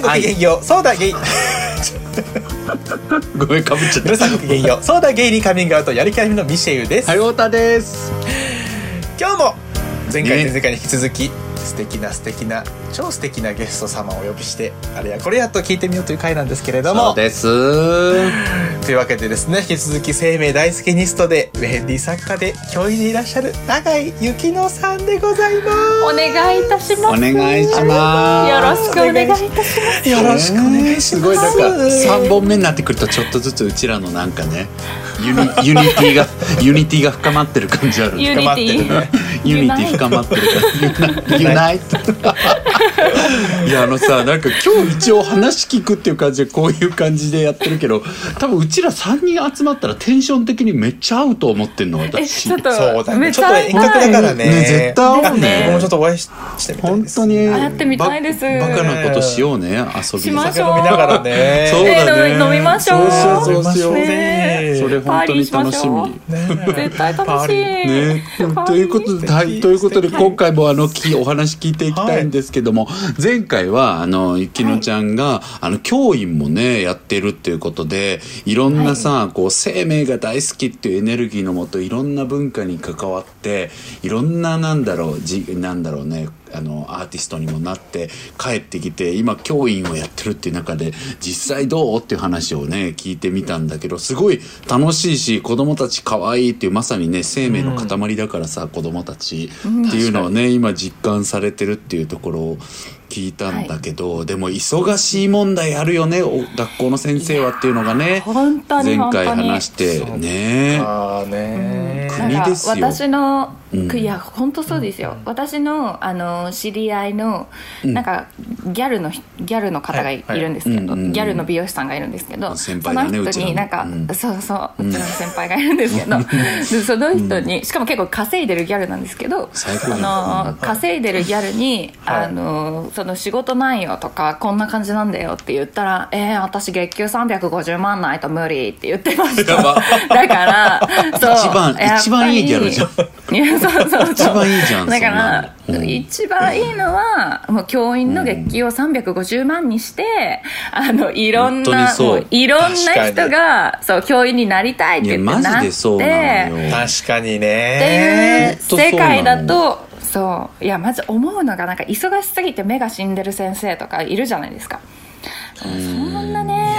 んごきげんよ。う、そうだゲイ。ごめんかぶっちゃっ皆さんごきげんよ。う そうだゲイにカミングアウト。やる気ありみのミシェウです、たはい太田です。今日も前回ね前々回に引き続き、素敵な素敵な超素敵なゲスト様をお呼びしてあれやこれやと聞いてみようという回なんですけれども。そうです。というわけでですね引き続き生命大好きニストでウェンディ作家で教員でいらっしゃる永井幸乃さんでございまお願いいたします。お願いします。よろしくお願いいたします。すよろしくお願いします。すごいなんか3本目になってくるとちょっとずつうちらのなんかね uni unity が unity が深まってる感じある unity。unity 深まってる。から unite。 いやあのさなんか今日一応話聞くっていう感じでこういう感じでやってるけど多分うちら3人集まったらテンション的にめっちゃ合うと思ってんのえ、私ちょっと、そうだめっちゃねちょっと遠隔だからね。ね絶対合うね。僕もちょっとお会いししてみたいです。本当に。やってみたいです。ババカなことしようね遊びしまし酒飲みながらね。そうだね。飲みましょう。そうそうそうそう。ねそれ本当に楽しみ。ね絶対楽しい。ね、ということで、はい、ということで今回もあのきお話聞いていきたいんですけども、前回はあのゆきのちゃんが、あの教員もねやってるっていうことでいろんなさ、こう生命が大好きってい。うエネルギーのもといろんな文化に関わっていろんななんだろうじなんだろうねあのアーティストにもなって帰ってきて今教員をやってるっていう中で実際どう？っていう話をね聞いてみたんだけどすごい楽しいし子供たち可愛いっていうまさにね生命の塊だからさ、子供たちっていうのをね今実感されてるっていうところを聞いたんだけど、でも忙しい問題あるよねお学校の先生はっていうのがね本当に前回本当に。話してね。ね。国ですよ。私の、うん。いや本当そうですよ、私のあの知り合いの、うん。なんかギャルのギャルの方がい,、はいはい。るんですけど、うんうんうん。ギャルの美容師さんがいるんですけど先輩だねその人になんか、うん。そうそううちの先輩がいるんですけど、でその人にしかも結構稼いでるギャルなんですけど最高じゃん。あの稼いでるギャルに、はい。あのその仕事内容とかこんな感じなんだよって言ったら「えー、私月給350万ないと無理」って言ってました。だからそう一番一番いいギャルじゃん。そうそうそう。一番いいじゃんだから、一番いいのはもう教員の月給を350万にして、あのいろんなそう。もういろんな人がそう教員になりたいって言って。なってマジでそうなのよ。確かにってねいう世界だとそう。いやまず思うのがなんか忙しすぎて目が死んでる先生とかいるじゃないですか。そんなね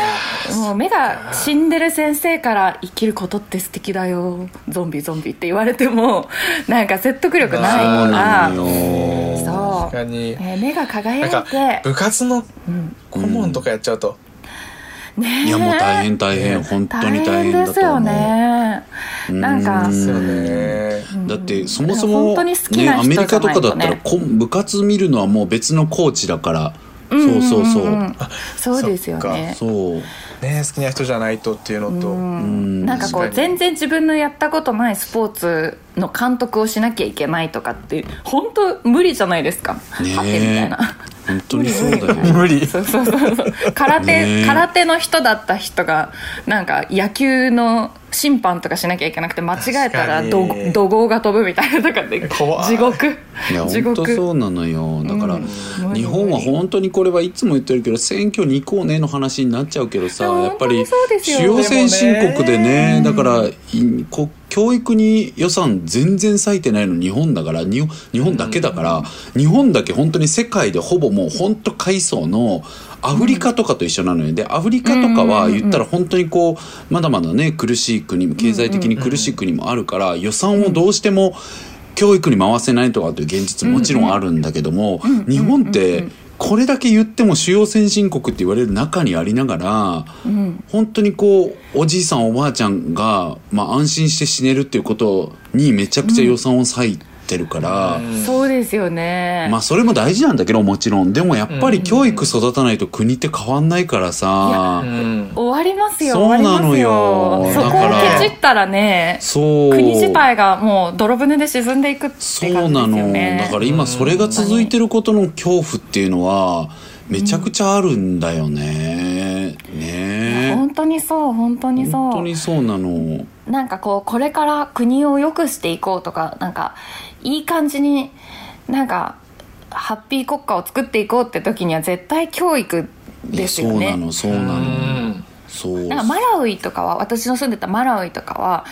もう目が死んでる先生から生きることって素敵だよ。ゾンビゾンビって言われても なんか説得力ないか。らそう。確かに。えー目が輝いて。部活の顧問とかやっちゃうと、ねえ。いやもう大変大変。本当に大変だですよと思うねなんか。うんですよね。だってそもそ本も、当に好きね、アメリカとかだったら部活見るのはもう別のコーチだから、そうそうそう、そうですよね。そう。ね好きな人じゃないとっていうのと、うん。なんかこう全然自分のやったことないスポーツの監督をしなきゃいけないとかって本当無理じゃないですか、ねみたいな本当にそうだよ。無理。そうそうそうそう。空手、ねえ。空手の人だった人がなんか野球の審判とかしなきゃいけなくて間違えたら怒号が飛ぶみたいなとかで 地獄。いや地獄。本当そうなのよ。だから、うん。日本は本当にこれはいつも言ってるけど選挙に行こうねの話になっちゃうけどさいややっぱり主要先進国でねね。だからいこ教育に予算全然割いてないの日本だから日本日本だけだから、日本だけ本当に世界でほぼもう本当階層のアフリカとかと一緒なのよ。でアフリカとかは言ったら本当にこうまだまだね苦しい国も経済的に苦しい国もあるから予算をどうしても教育に回せないとかという現実ももちろんあるんだけども日本ってこれだけ言っても主要先進国って言われる中にありながら本当にこうおじいさんおばあちゃんが、まあ、安心して死ねるっていうことにめちゃくちゃ予算を割いてるから。そうですよね、まあそれも大事なんだけどもちろん。でもやっぱり教育育たないと国って変わんないからさ、うん。終わりますよそうなのよ。そこをだからケチったらねそう。国自体がもう泥船で沈んでいくってそう感じですなのよ。ねだから今それが続いてることの恐怖っていうのはめちゃくちゃあるんだよね。ね。本当にそう本当にそう。本当にそうなの。なんかこうこれから国を良くしていこうとかなんかいい感じになんかハッピー国家を作っていこうって時には絶対教育ですよね。そうなのそうなの、うん。そう。なんかマラウイとかは私の住んでたマラウイとかは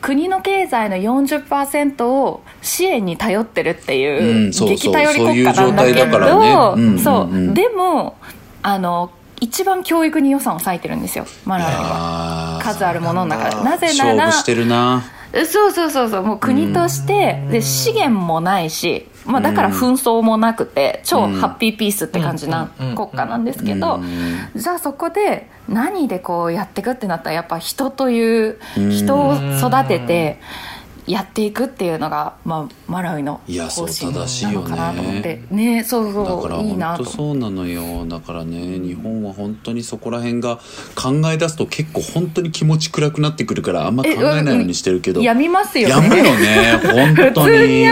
国の経済の40%を支援に頼ってるっていう、激頼り国家なんだけどそうでもあの一番教育に予算を割いてるんですよマラウイは。数あるものの中で。なぜなら勝負してるなそうそうそうそうもう国としてで資源もないし、まあ、だから紛争もなくて超ハッピーピースって感じなうん国家なんですけどじゃあそこで何でこうやっていくってなったらやっぱ人という人を育ててやっていくっていうのが、まあ、マラウイのいやそう方針なのかなと思って。ね。そうだそからういいなと。本当そうなのよ。だからね日本は本当にそこら辺が考え出すと結構本当に気持ち暗くなってくるからあんま考えないようにしてるけど。やみますよね。やむよね本当に。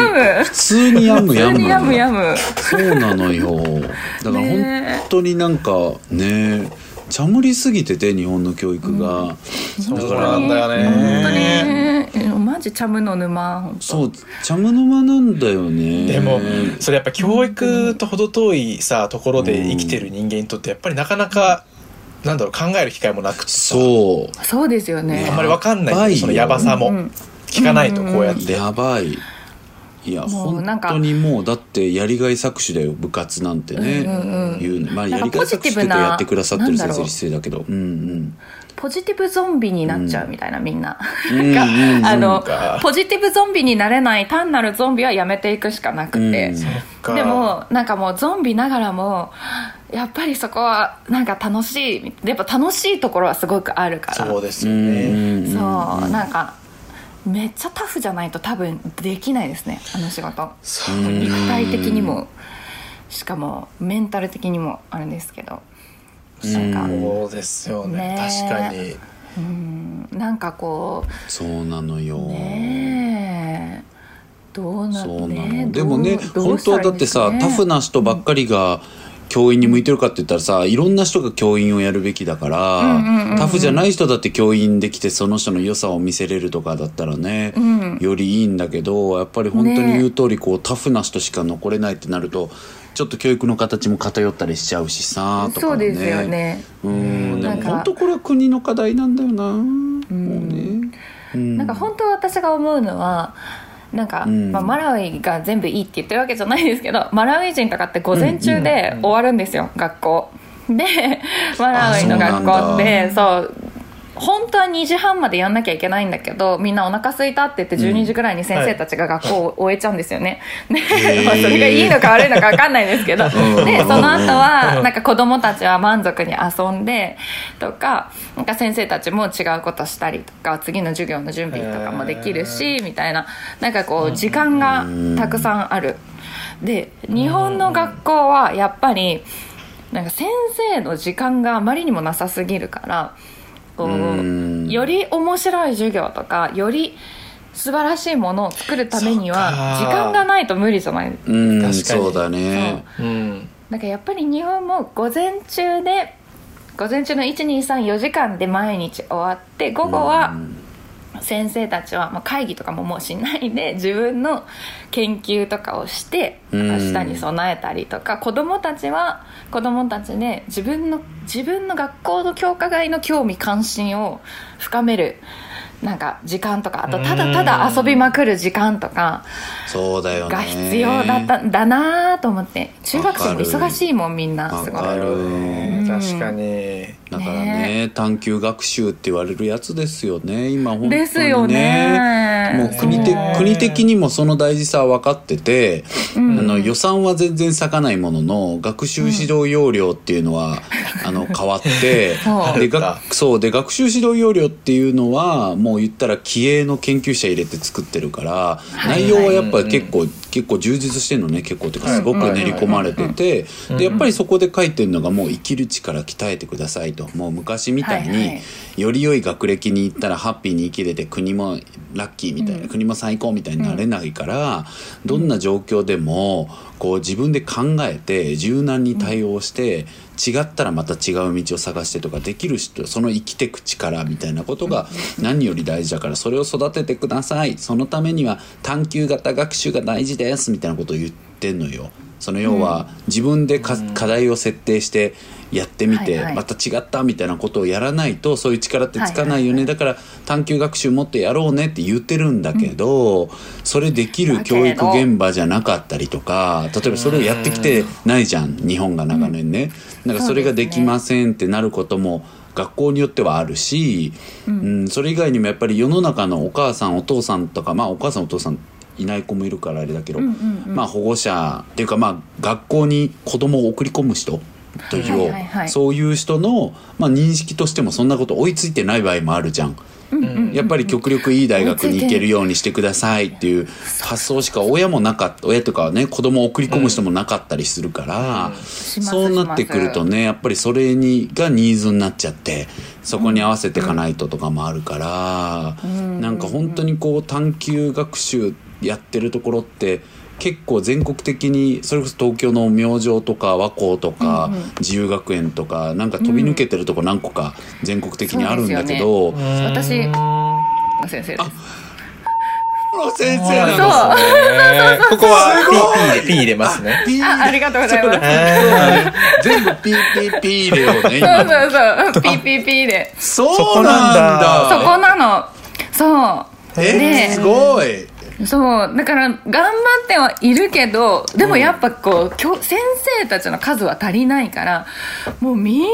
普通にやむ。やむやむ。やむ そうなのよ。だからね本当になんかね茶むりすぎてて日本の教育が、そうなんだよね。本当に。ねマジチャムの沼そう茶む沼なんだよね。でもそれやっぱ教育と程遠いさところで生きてる人間にとってやっぱりなかなかなんだろう考える機会もなくてさ。そう。そうですよね。あんまりわかんないいそのヤバさも。うん聞かないとこうやって。やばいいや本もうなんか。当にもうだってやりがい搾取だよ部活なんてね、うんうんうん。言うねまあやりがい搾取ってやってくださってる先生失礼だけど。うんうん。ポジティブゾンビになっちゃうみたいな、みんな。うん。なんうんか、あのか、ポジティブゾンビになれない単なるゾンビはやめていくしかなくて。うん。か。でも、なんかもうゾンビながらも、やっぱりそこはなんか楽しい。やっぱ楽しいところはすごくあるから。そうですようんねうん。そう、なんか、めっちゃタフじゃないと多分できないですね、あの仕事。そう。肉体的にも、しかもメンタル的にもあるんですけど。なんか、そうですよね。ね。確かに。うん。なんかこう、そうなのよ、ねえ。どうなそうなの、ねでもね。本当はだってさ、タフな人ばっかりが教員に向いてるかって言ったらさいろんな人が教員をやるべきだから、うんうんうんうん。タフじゃない人だって教員できてその人の良さを見せれるとかだったらね、うん。よりいいんだけどやっぱり本当に言う通りこう、タフな人しか残れないってなるとちょっと教育の形も偏ったりしちゃうしさとかね。そうですよね。うん。でも本当これは国の課題なんだよな、もうね、うん。なんか本当私が思うのはなんか、うん。まあ、マラウイが全部いいって言ってるわけじゃないですけど マラウイ人とかって午前中で終わるんですよ、学校。でマラウイの学校ってそう本当は2時半までやんなきゃいけないんだけどみんなお腹空いたって言って12時ぐらいに先生たちが学校を終えちゃうんですよね、でまあそれがいいのか悪いのか分かんないですけど でその後はなんか子供たちは満足に遊んでとかなんか先生たちも違うことしたりとか次の授業の準備とかもできるしみたいななんかこう時間がたくさんある。で日本の学校はやっぱりなんか先生の時間があまりにもなさすぎるからこうより面白い授業とかより素晴らしいものを作るためには時間がないと無理じゃない？うん確かに。そうだね。う。ん。だからやっぱり日本も午前中で午前中の1234時間で毎日終わって午後は先生たちはまあ会議とかももうしないで自分の研究とかをしてうん。明日に備えたりとか子供たちは子供たちで自分の自分の学校の教科外の興味関心を深めるなんか時間とかあとただただ遊びまくる時間とかそうだよね。が必要だったんだなと思って中学生も忙しいもんみんなすごい。確かに。だからね。探究学習って言われるやつですよね今本当にね。ですよねもう国的そう。国的にもその大事さは分かってて、うん。あの予算は全然割かないものの学習指導要領っていうのは、あの変わって そう。でがそうで学習指導要領っていうのはもう言ったら気鋭の研究者入れて作ってるから、い。内容はやっぱ結構、結構充実してるのね結構っていうかすごく練り込まれててでやっぱりそこで書いてるのがもう生きる力鍛えてくださいと。もう昔みたいに、より良い学歴に行ったらハッピーに生きれて国もラッキーみたいな、国も最高みたいになれないから、どんな状況でもこう自分で考えて柔軟に対応して、違ったらまた違う道を探してとかできる人その生きてく力みたいなことが何より大事だからそれを育ててください。そのためには探究型学習が大事ですみたいなことを言ってんのよその要は自分でかうん。課題を設定してやってみて、はいはい。また違ったみたいなことをやらないとそういう力ってつかないよね、だから探究学習もっとやろうねって言ってるんだけど、それできる教育現場じゃなかったりとか例えばそれをやってきてないじゃん日本が長年ね。だからそれができませんってなることも学校によってはあるし、うんそれ以外にもやっぱり世の中のお母さんお父さんとかまあお母さんお父さんいない子もいるからあれだけど、まあ保護者っていうかまあ学校に子供を送り込む人という、そういう人の、まあ、認識としてもそんなこと追いついてない場合もあるじゃん。うんやっぱり極力いい大学に行けるようにしてくださいっていう発想しか親もなかった親とかね子供を送り込む人もなかったりするから、そうなってくるとねやっぱりそれにがニーズになっちゃってそこに合わせていかないととかもあるから、なんか本当にこう探究学習やってるところって結構全国的にそれこそ東京の明星とか和光とか自由学園とかなんか飛び抜けてるとこ何個か全国的にあるんだけど、私先生です。先そうなんなですね。ここは P, P 入れますね。あありがとうございます。あ全部ピーピーピー入れようねそう今そうそう。ピーピーピーでそうなんだ。そこなの。そう。えねすごいそうだから頑張ってはいるけどでもやっぱこう、きょ先生たちの数は足りないからもうみんな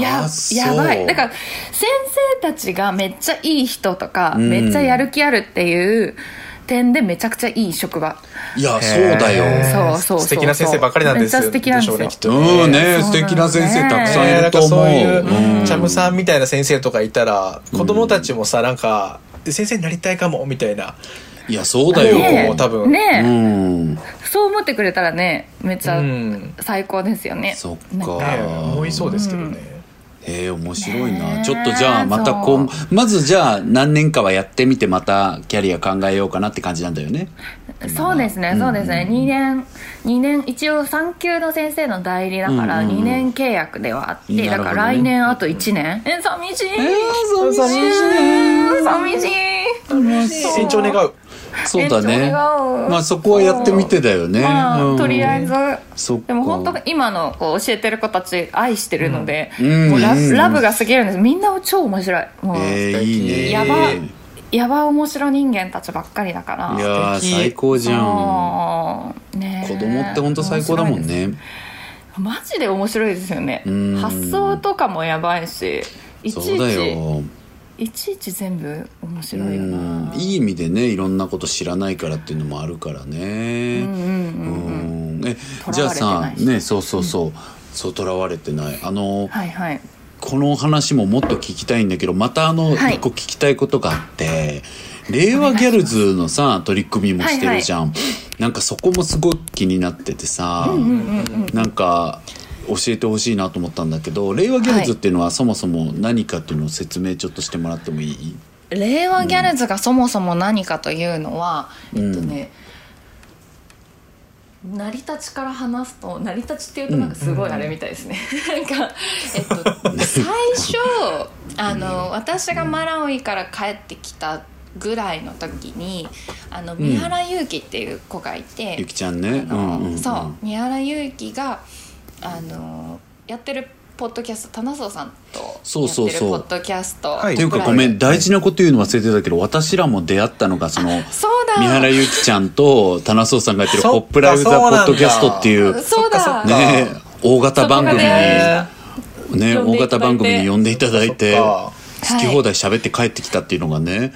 ややばい。だから先生たちがめっちゃいい人とか、うん。めっちゃやる気あるっていう点でめちゃくちゃいい職場。いやそうだよ。そうそうそう素敵な先生ばっかりなんですよ。めっちゃ素敵なんですよ。でしょうねきっとうんねそうだね素敵な先生たくさんいると思う。そういう、うんチャムさんみたいな先生とかいたら、子供たちもさ、なんか、先生になりたいかも、みたいな。いやそうだよ、ね多分。ねえ、うん。そう思ってくれたらねめっちゃうん。最高ですよね、そっなんか。ね思いそうですけどね。えー、面白いな、ちょっとじゃあまたそう。今まずじゃあ何年かはやってみてまたキャリア考えようかなって感じなんだよね。そうですね、そうですね。2年、二年、一応3級の先生の代理だから、うんうんうん。2年契約ではあって、だから来年あと1年。え、寂しい。寂しい。寂しい。成長願う。そうだね。まあそこはやってみてだよね、とりあえず。でも本当今のこう教えてる子たち愛してるので、うん。もうラうん。ラブが過ぎるんです。みんな超面白い。もう、えー、いいね。やばやば面白人間たちばっかりだから。いや最高じゃん。ね子供って本当最高だもんね。マジで面白いですよね。うん。発想とかもやばいしいちそうだいちよいちいち全部面白いようなん。いい意味でねいろんなこと知らないからっていうのもあるからね。うんうんうんうんうん。え囚じゃあさねそうそうそう、そうとらわれてない。あのはいはい。この話ももっと聞きたいんだけどまたあのはい。一個聞きたいことがあって、令和ギャルズのさ取り組みもしてるじゃん、なんかそこもすごい気になっててさ、なんか教えてほしいなと思ったんだけど令和ギャルズっていうのはそもそも何かっていうのを説明ちょっとしてもらってもいい、令和ギャルズがそもそも何かというのは、うん。えっとね成り立ちから話すと成り立ちっていうとなんかすごいあれみたいですね、なんかえっと最初あの私がマラウイから帰ってきたぐらいの時にあの三原優樹っていう子がいて、ゆきちゃんね。うんうんうん。そう三原優樹があのやってるポッドキャスト棚荘さんとそうそうそう。やってるポッドキャストはい。っていうかごめん大事なこと言うの忘れてたけど私らも出会ったのがそのそうだ。三原由紀ちゃんと棚荘さんがやってる「そっかポップライブ・ザ・ポッドキャスト」っていうそうだ。ね大型番組にねね呼んでいただいて。大型番組に呼んでいただいて。そっか好き放題喋って帰ってきたっていうのがね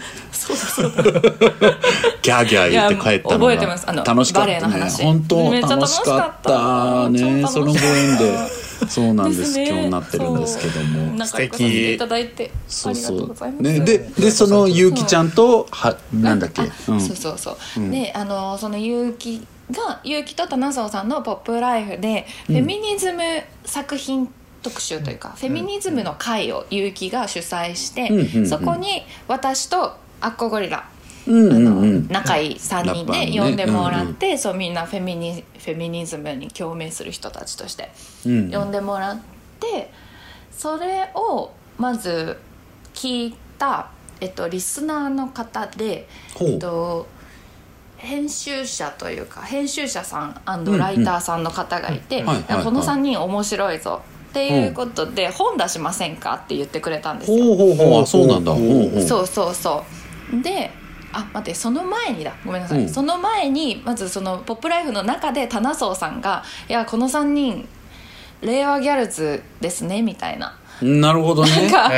ギャーギャー言って帰ったのが覚えてます。あの楽しかったね。本当楽楽しかっったたね超そのご縁で。そうなんです。ね。今日になってるんですけどそう。も仲良くさせていただいてありがとうございます。ねででそのゆう。きちゃんとはなんだっけ？あうん。そうそうそう、うん。であのその結城が結城と棚荘さんの「ポップライフで」フェミニズム作品特集というか、フェミニズムの会を結城が主催して、そこに私とアッコゴリラあのうん。仲いい3人で呼んでもらって、そうみんなフェミニフェミニズムに共鳴する人たちとしてうん。呼んでもらってそれをまず聞いた、えっと、リスナーの方で、えっと編集者というか編集者さんライターさんの方がいて、この3人面白いぞっていうことで、本出しませんかって言ってくれたんですよ。ほうほうほう。あそうなんだ。ほうほうそうそうそう。であ待ってその前にだ。ごめんなさい、うん。その前にまずその「ポップライフの中で棚荘さんが「いやこの3人令和ギャルズですね」みたいな。なるほどね。なんか、そ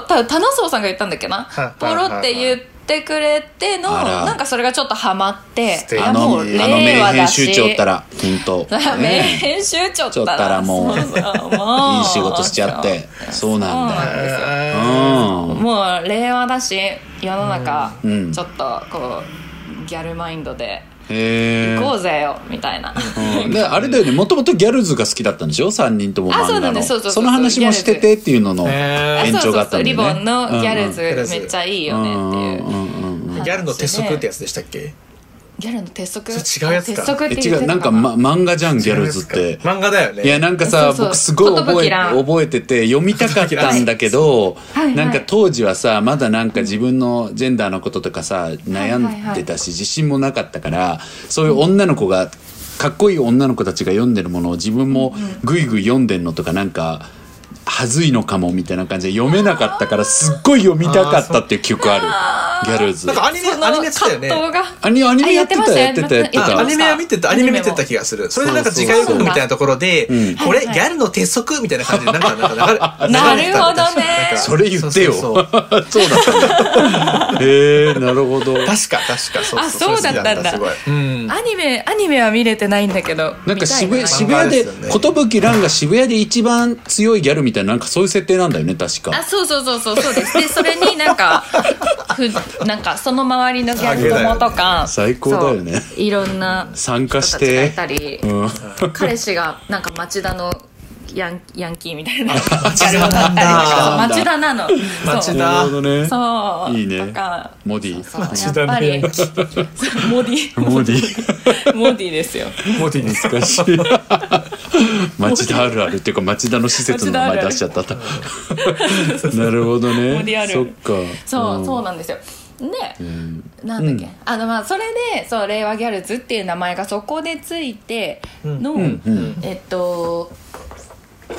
うことをた棚荘さんが言ったんだっけな。はいポロって言ってくれてのなんかそれがちょっとハマってあのあの名編集長ったら本当 名ね編集長ったらもういい仕事しちゃって。そうなんだ。そうなん。もう令和だし世の中うん。ちょっとこうギャルマインドでへえ行こうぜよみたいな。うん。であれだよね。もともとギャルズが好きだったんでしょ？3人とも漫画の。あそうなんですそうそう。そうの話もしててっていうのの延長があったんだよねリボンのギャルズめっちゃいいよねっていううんうんうんうんギャルの鉄則ってやつでしたっけ？ギャルの鉄則？違うやつか。鉄則っえて言ってた違うな。んか、ま、漫画じゃんギャルズって。漫画だよね。いやなんかさそうそう僕すごい覚え寿蘭覚えてて読みたかったんだけど、はいはい。なんか当時はさまだなんか自分のジェンダーのこととかさ悩んでたし自信もなかったからそういう女の子がかっこいい女の子たちが読んでるものを自分もぐいぐい読んでんのとかなんか。はずいのかもみたいな感じで読めなかったからすっごい読みたかったっていう記憶ある。ギャルズ。なんかアニメアニメやってたよねアニアニメやってたあやってたやってたアニメは見てた。アニメ見てた気がする。それでなんか次回予告みたいなところでうん。これギャルの鉄則みたいな感じでなんかなんか流れな。るほどね。それ言ってよ。そうだったんだ。へえなるほど。確か確か。そうあそうだったんだ。すごい。うん。アニメアニメは見れてないんだけどなんか渋谷渋谷で寿蘭が渋谷で一番強いギャルみたいななんかそういう設定なんだよね確か。あそうそうそうそうそうです。でそれになんかふなんかその周りのギャル友とか最高だよね。そういろんな参加して。たり、うん。彼氏がなんか町田のヤンヤンキーみたいな町田ギャルだったりとなのそう町田。なるほどね。そう。いいね。モディ。そう町田のやっぱりヤンキそうモディ。モディ。モディですよ。モディに難しい 町田あるあるっていうか町田の施設の名前出しちゃったなるほどね。そっか。そう、ん。そうなんですよ。で、なんだっけ、あのまあそれでそう令和ギャルズっていう名前がそこでついての、うんうん。えっと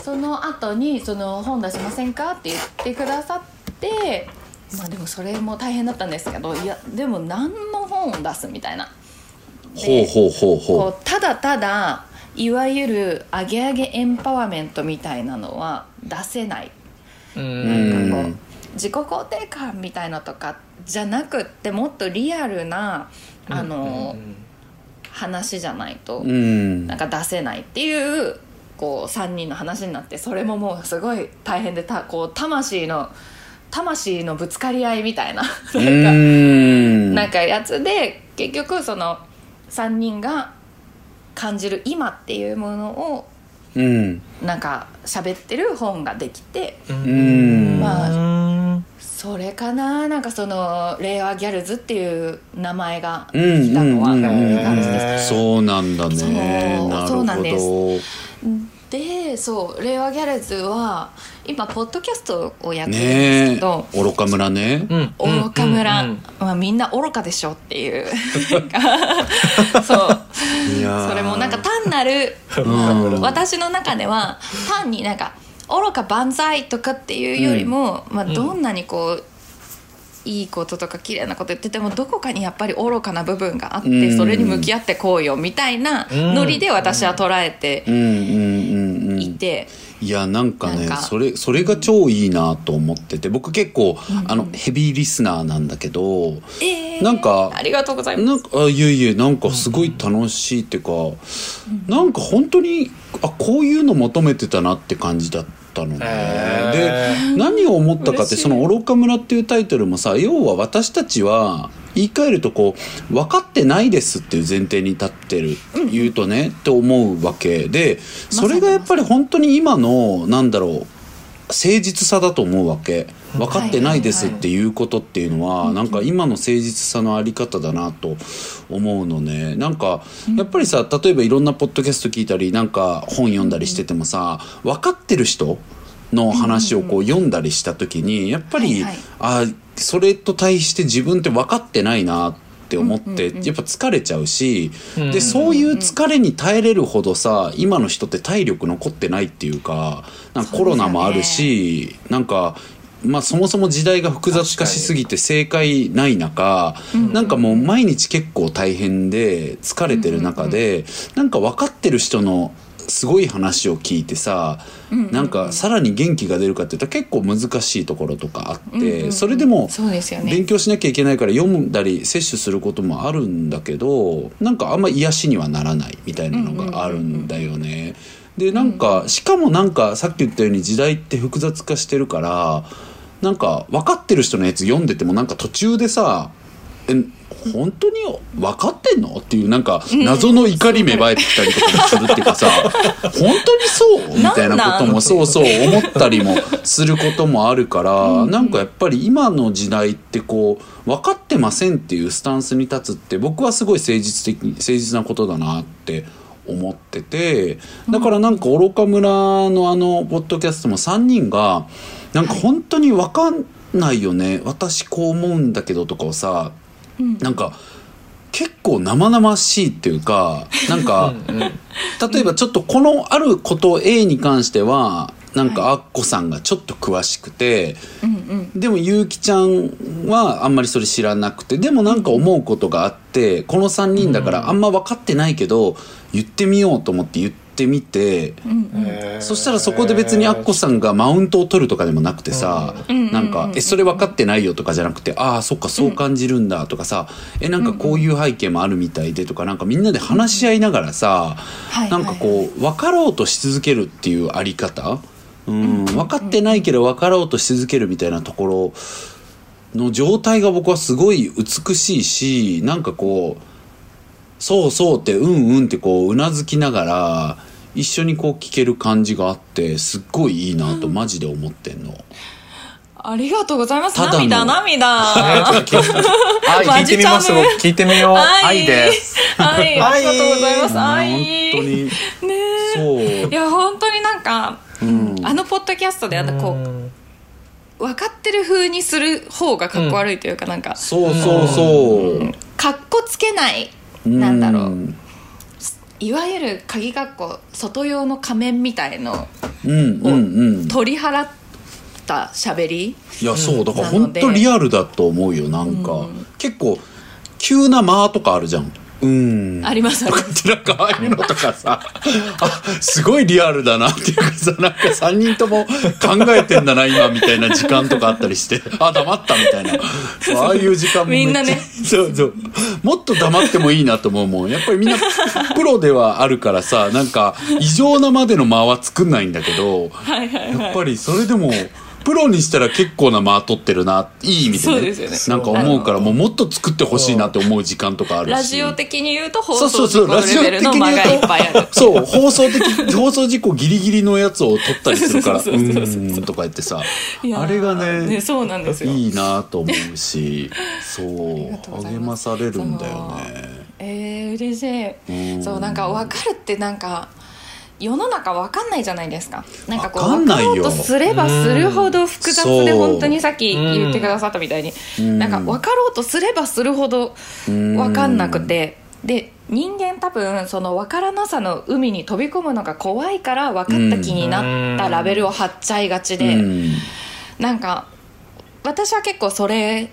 その後にその本出しませんかって言ってくださってまあでもそれも大変だったんですけどいやでも何の本を出すみたいな。ほうほうほうほこうただただいわゆるアゲアゲエンパワーメントみたいなのは出せない。うん。なんかこううん。自己肯定感みたいのとかじゃなくってもっとリアルなあの、話じゃないと、なんか出せないっていうこう3人の話になってそれももうすごい大変でたこう魂の魂のぶつかり合いみたいなうなんかんなんかやつで結局その3人が感じる今っていうものをうん。なんか喋ってる本ができてうん。まあそれかななんかその令和ギャルズっていう名前がうん来たのはうんそうなんだね。そうなるそうなんでほでそう令和ギャルズは今ポッドキャストをやっどてるんですねけど、え。愚か村ね。うん。愚か村、うんうん。まあ、みんな愚かでしょっていう。そうそれもなんか単なる、うん。私の中では単になんか愚か万歳とかっていうよりも、まあ、どんなにこう、いいこととか綺麗なこと言っててもどこかにやっぱり愚かな部分があって、うん。それに向き合ってこうよみたいなノリで私は捉えてうん。うん。うん。うん。いて、いやなんかねなんか。それそれが超いいなと思ってて僕結構、あのヘビーリスナーなんだけどえーなんかありがとうございます。なんかあいえいえなんかすごい楽しいっていうか、なんか本当にあこういうの求めてたなって感じだったのね、へで何を思ったかってその「愚か村」っていうタイトルもさ要は私たちは言い換えるとこう分かってないですっていう前提に立ってる、言うとねって思うわけでそれがやっぱり本当に今のなんだろう誠実さだと思うわけ。分かってないですっていうことっていうのはなんか今の誠実さのあり方だなと思うのね。なんかやっぱりさ例えばいろんなポッドキャスト聞いたりなんか本読んだりしててもさ分かってる人の話をこう読んだりした時にやっぱり、はいはい。あそれと対して自分って分かってないなっって思って、やっぱ疲れちゃうし、うん。でそういう疲れに耐えれるほどさ今の人って体力残ってないっていうかなんかコロナもあるし、なんか。まあ、そもそも時代が複雑化しすぎて正解ない中、なんかもう毎日結構大変で疲れてる中で、なんか分かってる人のすごい話を聞いてさ、なんかさらに元気が出るかっていったら結構難しいところとかあって、うんうんうん。それでも勉強しなきゃいけないから読んだり摂取することもあるんだけどなんかあんま癒しにはならないみたいなのがあるんだよね。でなんかしかもなんかさっき言ったように時代って複雑化してるからなんか分かってる人のやつ読んでてもなんか途中でさ「え本当に分かってんの?」っていうなんか謎の怒り芽生えてきたりとかもするっていうかさ「本当にそう?」みたいなこともそうそう思ったりもすることもあるからなんかやっぱり今の時代ってこう分かってませんっていうスタンスに立つって僕はすごい誠実的に誠実なことだなって思っててだからなんか愚か村のあのポッドキャストも3人がなんか本当に分かんないよね。私こう思うんだけどとかをさなんか結構生々しいっていうか なんか例えばちょっとこのあること A に関してはなんかアッコさんがちょっと詳しくて、でもゆうきちゃんはあんまりそれ知らなくてでもなんか思うことがあってこの3人だからあんま分かってないけど言ってみようと思って言ってみて、そしたらそこで別にアッコさんがマウントを取るとかでもなくてさ、なんか「えそれ分かってないよ」とかじゃなくて「ああそっかそう感じるんだ」とかさ「えなんかこういう背景もあるみたいで」とかなんかみんなで話し合いながらさ、はいなんかこう分かろうとし続けるっていうあり方、うん、分かってないけど分かろうとし続けるみたいなところの状態が僕はすごい美しいしなんかこうそうそうってうんうんってこううなずきながら一緒にこう聞ける感じがあってすっごいいいなとマジで思ってんの。ありがとうございます。ただの涙涙。はい、聞いてみます。聞いてみよう。愛愛で。す。はい ありがとうございます。愛。本当に。ねそう。いや本当になんか、ん。あのポッドキャストであのこう分かってる風にする方がかっこ悪いというか、なんかそうそうそう。かっこつけないなんだろう。いわゆる鍵括弧外用の仮面みたいのうんうんうん。取り払った喋りいやそうだから本当リアルだと思うよなんか、結構急な間とかあるじゃんうん。ありますありとますなんかああいうのとかさ。あすごいリアルだなっていうかさなんか3人とも考えてんだな今みたいな時間とかあったりして。あ黙ったみたいな。ああいう時間もみんなね。そうそう。もっと黙ってもいいなと思う。もんやっぱりみんなプロではあるからさなんか異常なまでの間は作んないんだけどはいはいはい。やっぱりそれでもプロにしたら結構な間取ってるないい意味でね。そうですよね。なんか思うからもうもっと作ってほしいなって思う時間とかあるし。ラジオ的に言うと放送事故レベルの間がいっぱいある。そう放送的 放送事故ギリギリのやつを撮ったりするからうーんとか言ってさあれがねそうなんですよ。いいなと思うしそう励まされるんだよね。えー、嬉しい、うん。そうなんか分かるってなんか世の中分かんないじゃないですか。なんかこうわかんないよ。分かろうとすればするほど複雑で本当にさっき言ってくださったみたいに、ん。なんか分かろうとすればするほど分かんなくて、で人間多分その分からなさの海に飛び込むのが怖いから分かった気になったラベルを貼っちゃいがちで、うん。なんか私は結構それ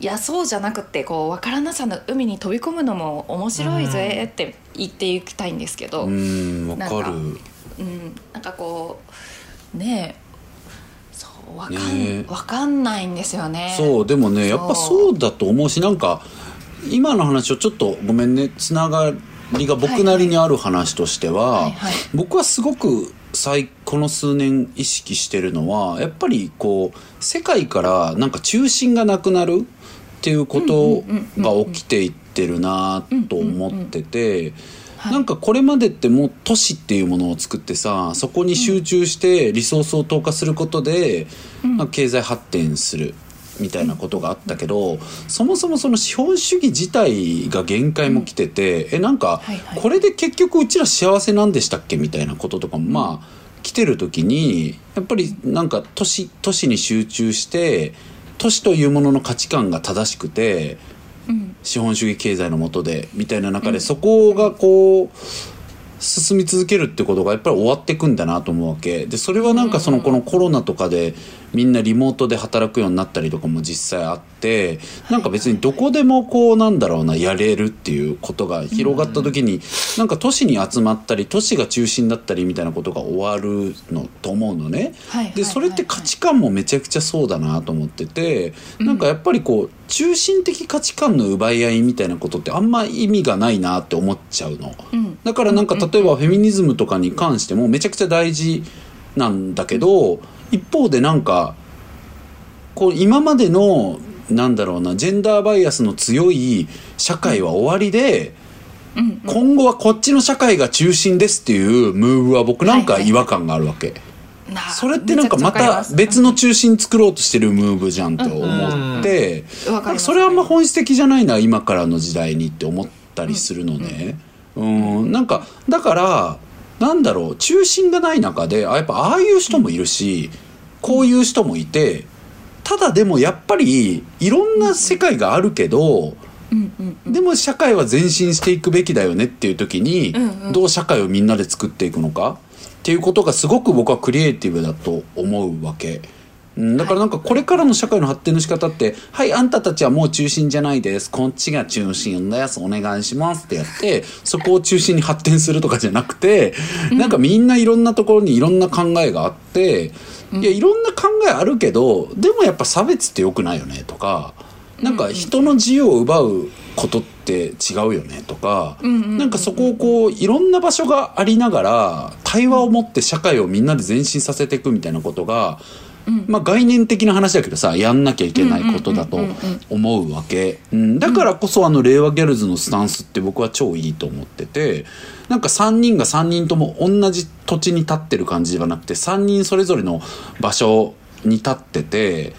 いやそうじゃなくてこう分からなさの海に飛び込むのも面白いぜって言っていきたいんですけど、ううんんわかなんかるなんかこうねえそう分かん,、ねかんないんですよね。そうでもねやっぱそうだと思うしなんか今の話をちょっとごめんね。つながりが僕なりにある話としては、はいはい。僕はすごく最この数年意識してるのはやっぱりこう世界からなんか中心がなくなるっていうことが起きていってるなと思ってて。なんかこれまでってもう都市っていうものを作ってさそこに集中してリソースを投下することで、まあ、経済発展するみたいなことがあったけど、そもそもその資本主義自体が限界も来てて、えなんかこれで結局うちら幸せなんでしたっけみたいなこととかもまあ来てる時にやっぱりなんか都市都市に集中して都市というものの価値観が正しくて。資本主義経済の下でみたいな中で、そこがこう進み続けるってことがやっぱり終わっていくんだなと思うわけ。でそれはなんかそのこのコロナとかでみんなリモートで働くようになったりとかも実際あってなんか別にどこでもこうなんだろうなやれるっていうことが広がった時になんか都市に集まったり都市が中心だったりみたいなことが終わるのと思うのね。でそれって価値観もめちゃくちゃそうだなと思っててなんかやっぱりこう中心的価値観の奪い合いみたいなことってあんま意味がないなって思っちゃうの。だからなんか例えばフェミニズムとかに関してもめちゃくちゃ大事なんだけど一方でなんかこう今までのなんだろうなジェンダーバイアスの強い社会は終わりで、今後はこっちの社会が中心ですっていうムーブは僕なんか違和感があるわけ。それってなんかまた別の中心作ろうとしてるムーブじゃんと思って、それはあんま本質的じゃないな今からの時代にって思ったりするのね。うん、なんかだからなんだろう中心がない中であやっぱああいう人もいるしこういう人もいてただでもやっぱりいろんな世界があるけど、でも社会は前進していくべきだよねっていう時に、どう社会をみんなで作っていくのかっていうことがすごく僕はクリエイティブだと思うわけ。だからなんかこれからの社会の発展の仕方って「はいあんたたちはもう中心じゃないです。こっちが中心ですお願いします」ってやってそこを中心に発展するとかじゃなくてなんかみんないろんなところにいろんな考えがあっていやいろんな考えあるけどでもやっぱ差別ってよくないよねとか。なんか人の自由を奪うことって違うよねとか、なんかそこをこういろんな場所がありながら対話を持って社会をみんなで前進させていくみたいなことがまあ概念的な話だけどさやんなきゃいけないことだと思うわけ。だからこそあの令和ギャルズのスタンスって僕は超いいと思っててなんか3人が3人とも同じ土地に立ってる感じじゃなくて3人それぞれの場所に立ってて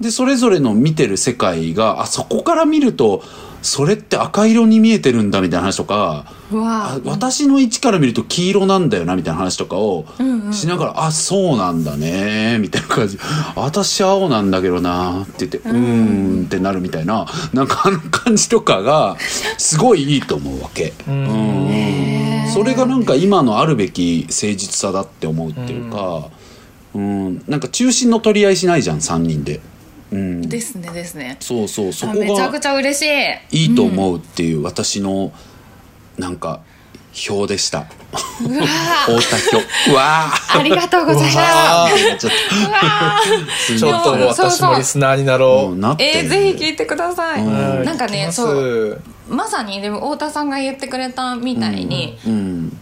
でそれぞれの見てる世界があそこから見るとそれって赤色に見えてるんだみたいな話とか私の位置から見ると黄色なんだよなみたいな話とかをしながら「うんうん、あそうなんだね」みたいな感じ「私青なんだけどな」って言って「うん」うんってなるみたいななんかあの感じとかがすごいいいと思うわけ。うん。それがなんか今のあるべき誠実さだって思うっていうか、うん、なんか中心の取り合いしないじゃん3人で。うん、ですねですね。そうそうそこがめちゃくちゃ嬉しい。いいと思うっていう私のなんか票でした。太田票。わありがとうございます。ちょっと私もリスナーになろう。えー、ぜひ聞いてください、なんかねそう。まさにでも太田さんが言ってくれたみたいに、うん、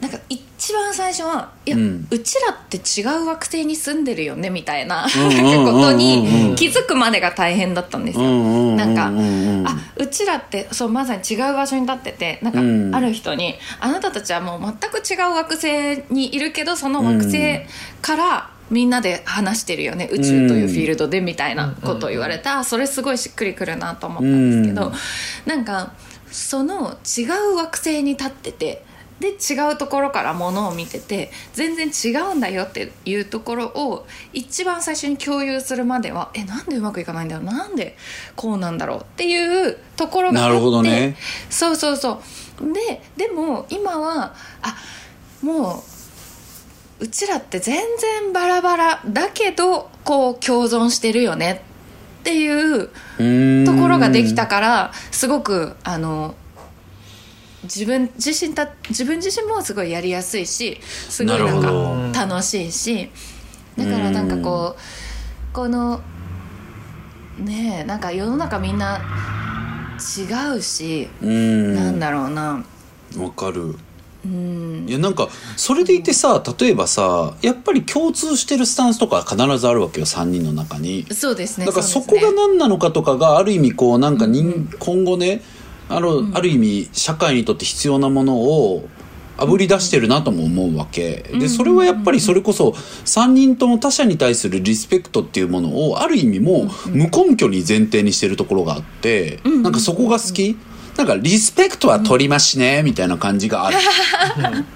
なんか一番最初はいや、うん、うちらって違う惑星に住んでるよねみたいなことに気づくまでが大変だったんですよ。なんかあうちらってそうまさに違う場所に立っててなんかある人に、あなたたちはもう全く違う惑星にいるけどその惑星からみんなで話してるよね宇宙というフィールドでみたいなことを言われた、それすごいしっくりくるなと思ったんですけど、なんかその違う惑星に立ってて。で違うところからものを見てて全然違うんだよっていうところを一番最初に共有するまではえなんでうまくいかないんだろう？なんでこうなんだろうっていうところがあってなるほどね。そうそうそう。ででも今はあもううちらって全然バラバラだけどこう共存してるよねっていうところができたからすごくあの自分自身た自分自身もすごいやりやすいしすごいなんか楽しいしだからなんかこうこのねえなんか世の中みんな違うしなんだろうな。わかる。うん。いやなんかそれでいてさ例えばさやっぱり共通してるスタンスとか必ずあるわけよ3人の中に。そうですねだからそこが何なのかとかがある意味こうなんか人、うん、今後ねあの、うん、ある意味社会にとって必要なものをあぶり出してるなとも思うわけ。でそれはやっぱりそれこそ3人とも他者に対するリスペクトっていうものをある意味も無根拠に前提にしてるところがあってなんかそこが好き？なんかリスペクトは取りましねみたいな感じがある。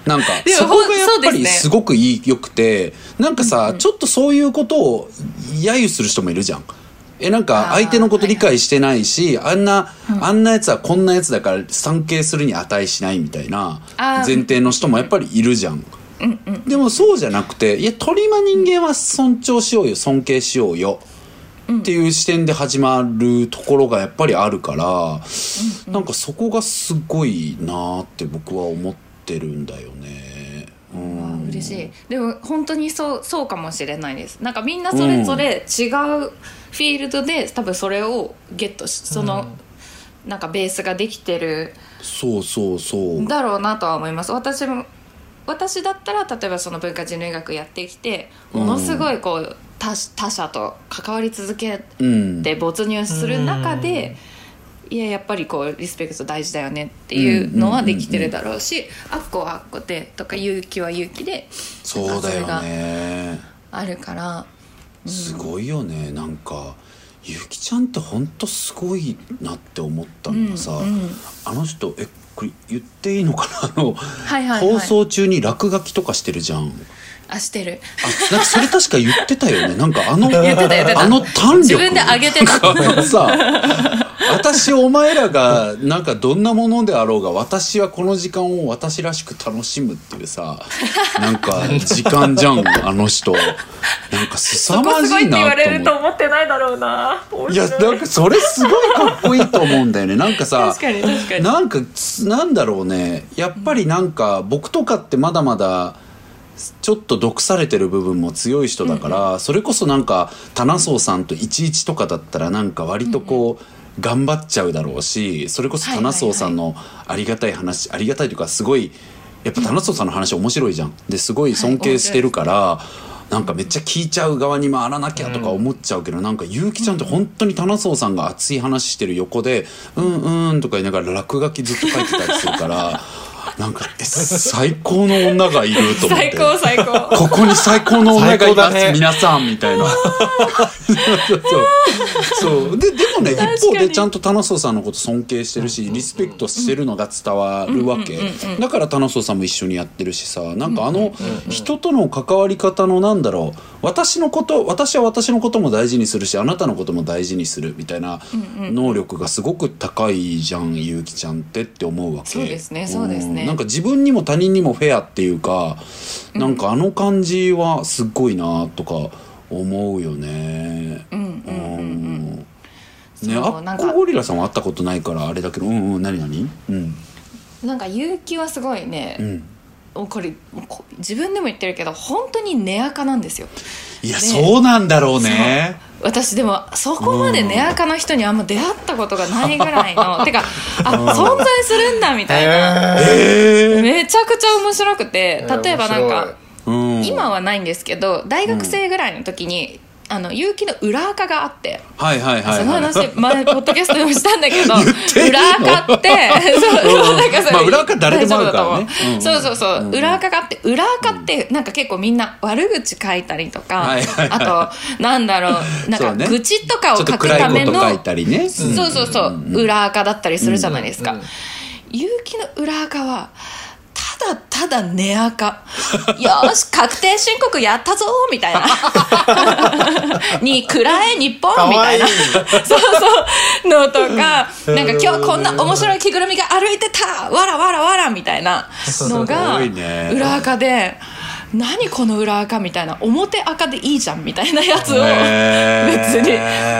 なんかそこがやっぱりすごくいいよくて。なんかさちょっとそういうことを揶揄する人もいるじゃん。えなんか相手のこと理解してないし、あんな、あんなやつはこんなやつだから尊敬するに値しないみたいな前提の人もやっぱりいるじゃん。でもそうじゃなくていや鳥間人間は尊重しようよ尊敬しようよ。っていう視点で始まるところがやっぱりあるから、なんかそこがすごいなーって僕は思ってるんだよね。うん、嬉しいでも本当にそうそうかもしれないです。なんかみんなそれぞれ違うフィールドで多分それをゲットしその、なんかベースができてるそうそうそう。だろうなとは思います。私も私だったら例えばその文化人類学やってきてものすごいこう他他者と関わり続けうん、て没入する中で、いややっぱりこうリスペクト大事だよねっていうのはできてるだろうし、あっこはあっこでとか勇気は勇気でそうだよね。あるから。すごいよね。なんかゆきちゃんってほんとすごいなって思ったのがさ、うんうん。あの人えこれ言っていいのかな？あの、はいはいはい。放送中に落書きとかしてるじゃん。あしてる。あなんかそれ確か言ってたよね。なんかあの あの胆力。自分で上げてたがさ私お前らがなんかどんなものであろうが私はこの時間を私らしく楽しむっていうさ なんか時間じゃんあの人。なんか凄まじいなと思って。思ってないだろうな。い。やなんかそれすごいかっこいいと思うんだよね。なんかさ確なんかつなんだろうね。やっぱりなんか僕とかってまだまだちょっと毒されてる部分も強い人だから、それこそなんか棚荘さんと11とかだったらなんか割とこう、頑張っちゃうだろうしそれこそ棚荘さんのありがたい話、ありがたいというかすごいやっぱ棚荘さんの話面白いじゃん。ですごい尊敬してるから、なんかめっちゃ聞いちゃう側に回らなきゃとか思っちゃうけど、なんか結城ちゃんって本当に棚荘さんが熱い話してる横で「うんうん」とか言いながら落書きずっと書いてたりするからなんかえ最高の女がいると思って。最高最高。ここに最高の女がいます、ね。皆さんみたいな。そうそうででもね一方でちゃんと棚荘さんのこと尊敬してるしリスペクトしてるのが伝わるわけ。だから棚荘さんも一緒にやってるしさなんかあの人との関わり方のなんだろう私のこと私は私のことも大事にするしあなたのことも大事にするみたいな能力がすごく高いじゃんゆうきちゃんってって思うわけ。そうですねそうですね。んなんか自分にも他人にもフェアっていうか、なんかあの感じはすっごいなとか思うよね。うんうんうんうん。ね、ゴリラさんは会ったことないからあれだけど、うんうん、何何？うん。なんか勇気はすごいね、うん。これこ自分でも言ってるけど本当に根垢なんですよ。いや、ねそうなんだろうね。私でもそこまで根垢な人にあんま出会ったことがないぐらいの てかあ存在するんだみたいな、ええめちゃくちゃ面白くてえー例えばなんか、うん。今はないんですけど大学生ぐらいの時に、あの結城の裏垢があって、はいはいはい、そのはい。話前ポッドキャストでもしたんだけど 裏垢って そううんなんかそれまあ裏垢誰でもあるからね。う。うん。そうそうそう、うん裏垢があって裏垢ってなんか結構みんな悪口書いたりとか、はいはいはい。あとなんだろうなんかそうね。愚痴とかを書くためのこと書いたりね。そうそうそう、裏垢だったりするじゃないですか、うんうん結城の裏垢はただただ根垢。よし確定申告やったぞみたいな。にくらえ日本みたいな。そうそう。のとかなんか今日こんな面白い着ぐるみが歩いてた。わらわらわらみたいなのが裏垢で何この裏垢みたいな表垢でいいじゃんみたいなやつを別に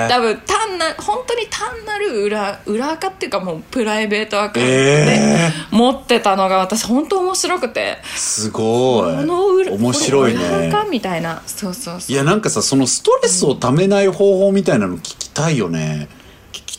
多分単な本当に単なる裏裏垢っていうかもうプライベートアカウントでえ持ってたのが私本当面白くてすごこい。の裏面白いこれ裏ね。垢みたいなそうそうそういやなんかさそのストレスをためない方法みたいなの聞きたいよね。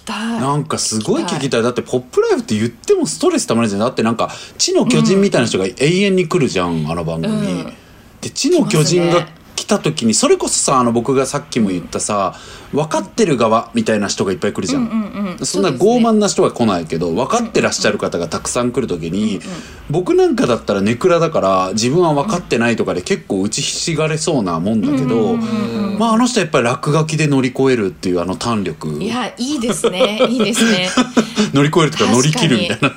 たい。なんかすごい聞きたい。だって「ポップライフ」って言ってもストレスたまるじゃん。だってなんか地の巨人みたいな人が永遠に来るじゃん、あの番組、うん。で地の巨人が来た時にそれこそさあの僕がさっきも言ったさ、分かってる側みたいな人がいっぱい来るじゃん,、うんうんうん。そんな傲慢な人が来ないけど分かってらっしゃる方がたくさん来る時に、僕なんかだったらネクラだから自分は分かってないとかで結構打ちひしがれそうなもんだけど、まああの人はやっぱり落書きで乗り越えるっていうあの胆力。いやいいですね。いいですね。乗り越えるとか乗り切るみたいな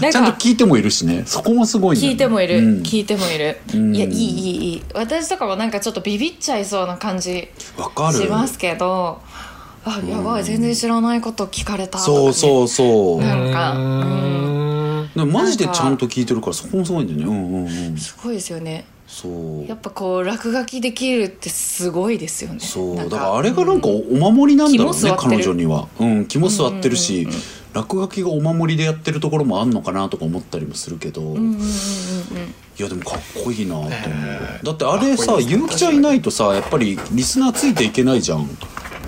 ちゃんと聞いてもいるしね。そこもすごいね。聞いてもいる、うん。聞いてもいる、うん。いやいいいいいい。私とかもなんかちょっとビビっちゃいそうな感じわかる。しますけどあやばい全然知らないこと聞かれたとか、そうそうそう。なんかうーん。でもマジでちゃんと聞いてるからそこもすごいんだよね。うんうんうん。すごいですよね。そう。やっぱこう落書きできるってすごいですよね。そう。だからあれがなんかお守りなんだろうね肝据わってる。彼女には。うん肝据わってるし、うんうんうん落書きがお守りでやってるところもあんのかなとか思ったりもするけど、うんうんうんうんうん。いやでもかっこいいな。と思う、えー。だってあれさかっこいいですゆうきちゃんいないとさやっぱりリスナーついていけないじゃん。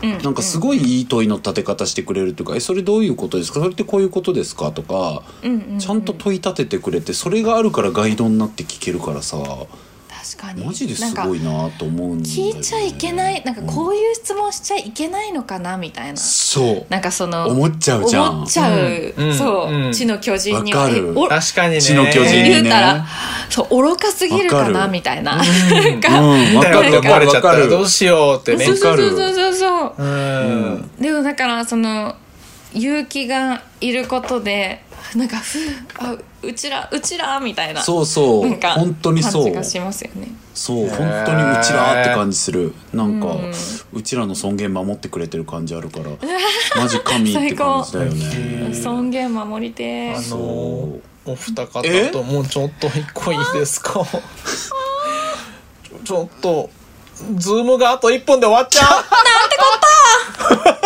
うん。なんかすごいいい問いの立て方してくれるというか「えそれどういうことですか？それってこういうことですか?」とか、うんうんうん。ちゃんと問い立ててくれてそれがあるからガイドになって聞けるからさ確かに。マジですごいなと思うんだよね。聞いちゃいけないなんかこういう質問しちゃいけないのかなみたいな。そう。なんかその思っちゃうじゃん。思っちゃう、うん。そう、うん。地の巨人には。確かにね。血の巨人言うたら、ねそう愚かすぎるかなみたいな、うん。がうん。わだよってかるわか思われちゃったるわからるどうしようってね。そうそうそうそうそう。うん。でもだからその勇気がいることでなんかふうあうちらうちらみたいな。そうそう。なんか本当にそう。感じがしますよね。そう本当にうちらって感じする。なんかうん。うちらの尊厳守ってくれてる感じあるから マジ神って感じだよね。尊厳守りてあそのうお二方え？ともうちょっと一個いいですか？ちょっとズームがあと1分で終わっちゃう。なんてこったい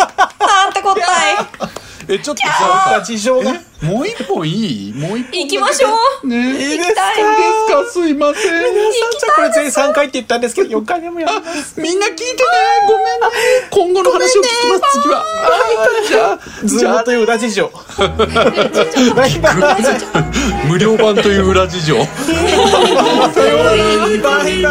えちょっとさか事情がえもう一本いい？もう一本行きましょう。ね。い。いですか？すかすいません。皆さんじゃあこれ全員3回って言ったんですけど4回目もやります。みんな聞いてね。ごめんね。今後の話を聞きます。次ははいじゃあ。ズじゃあームという裏事情。バイバイ無料版という裏事情。バイバイ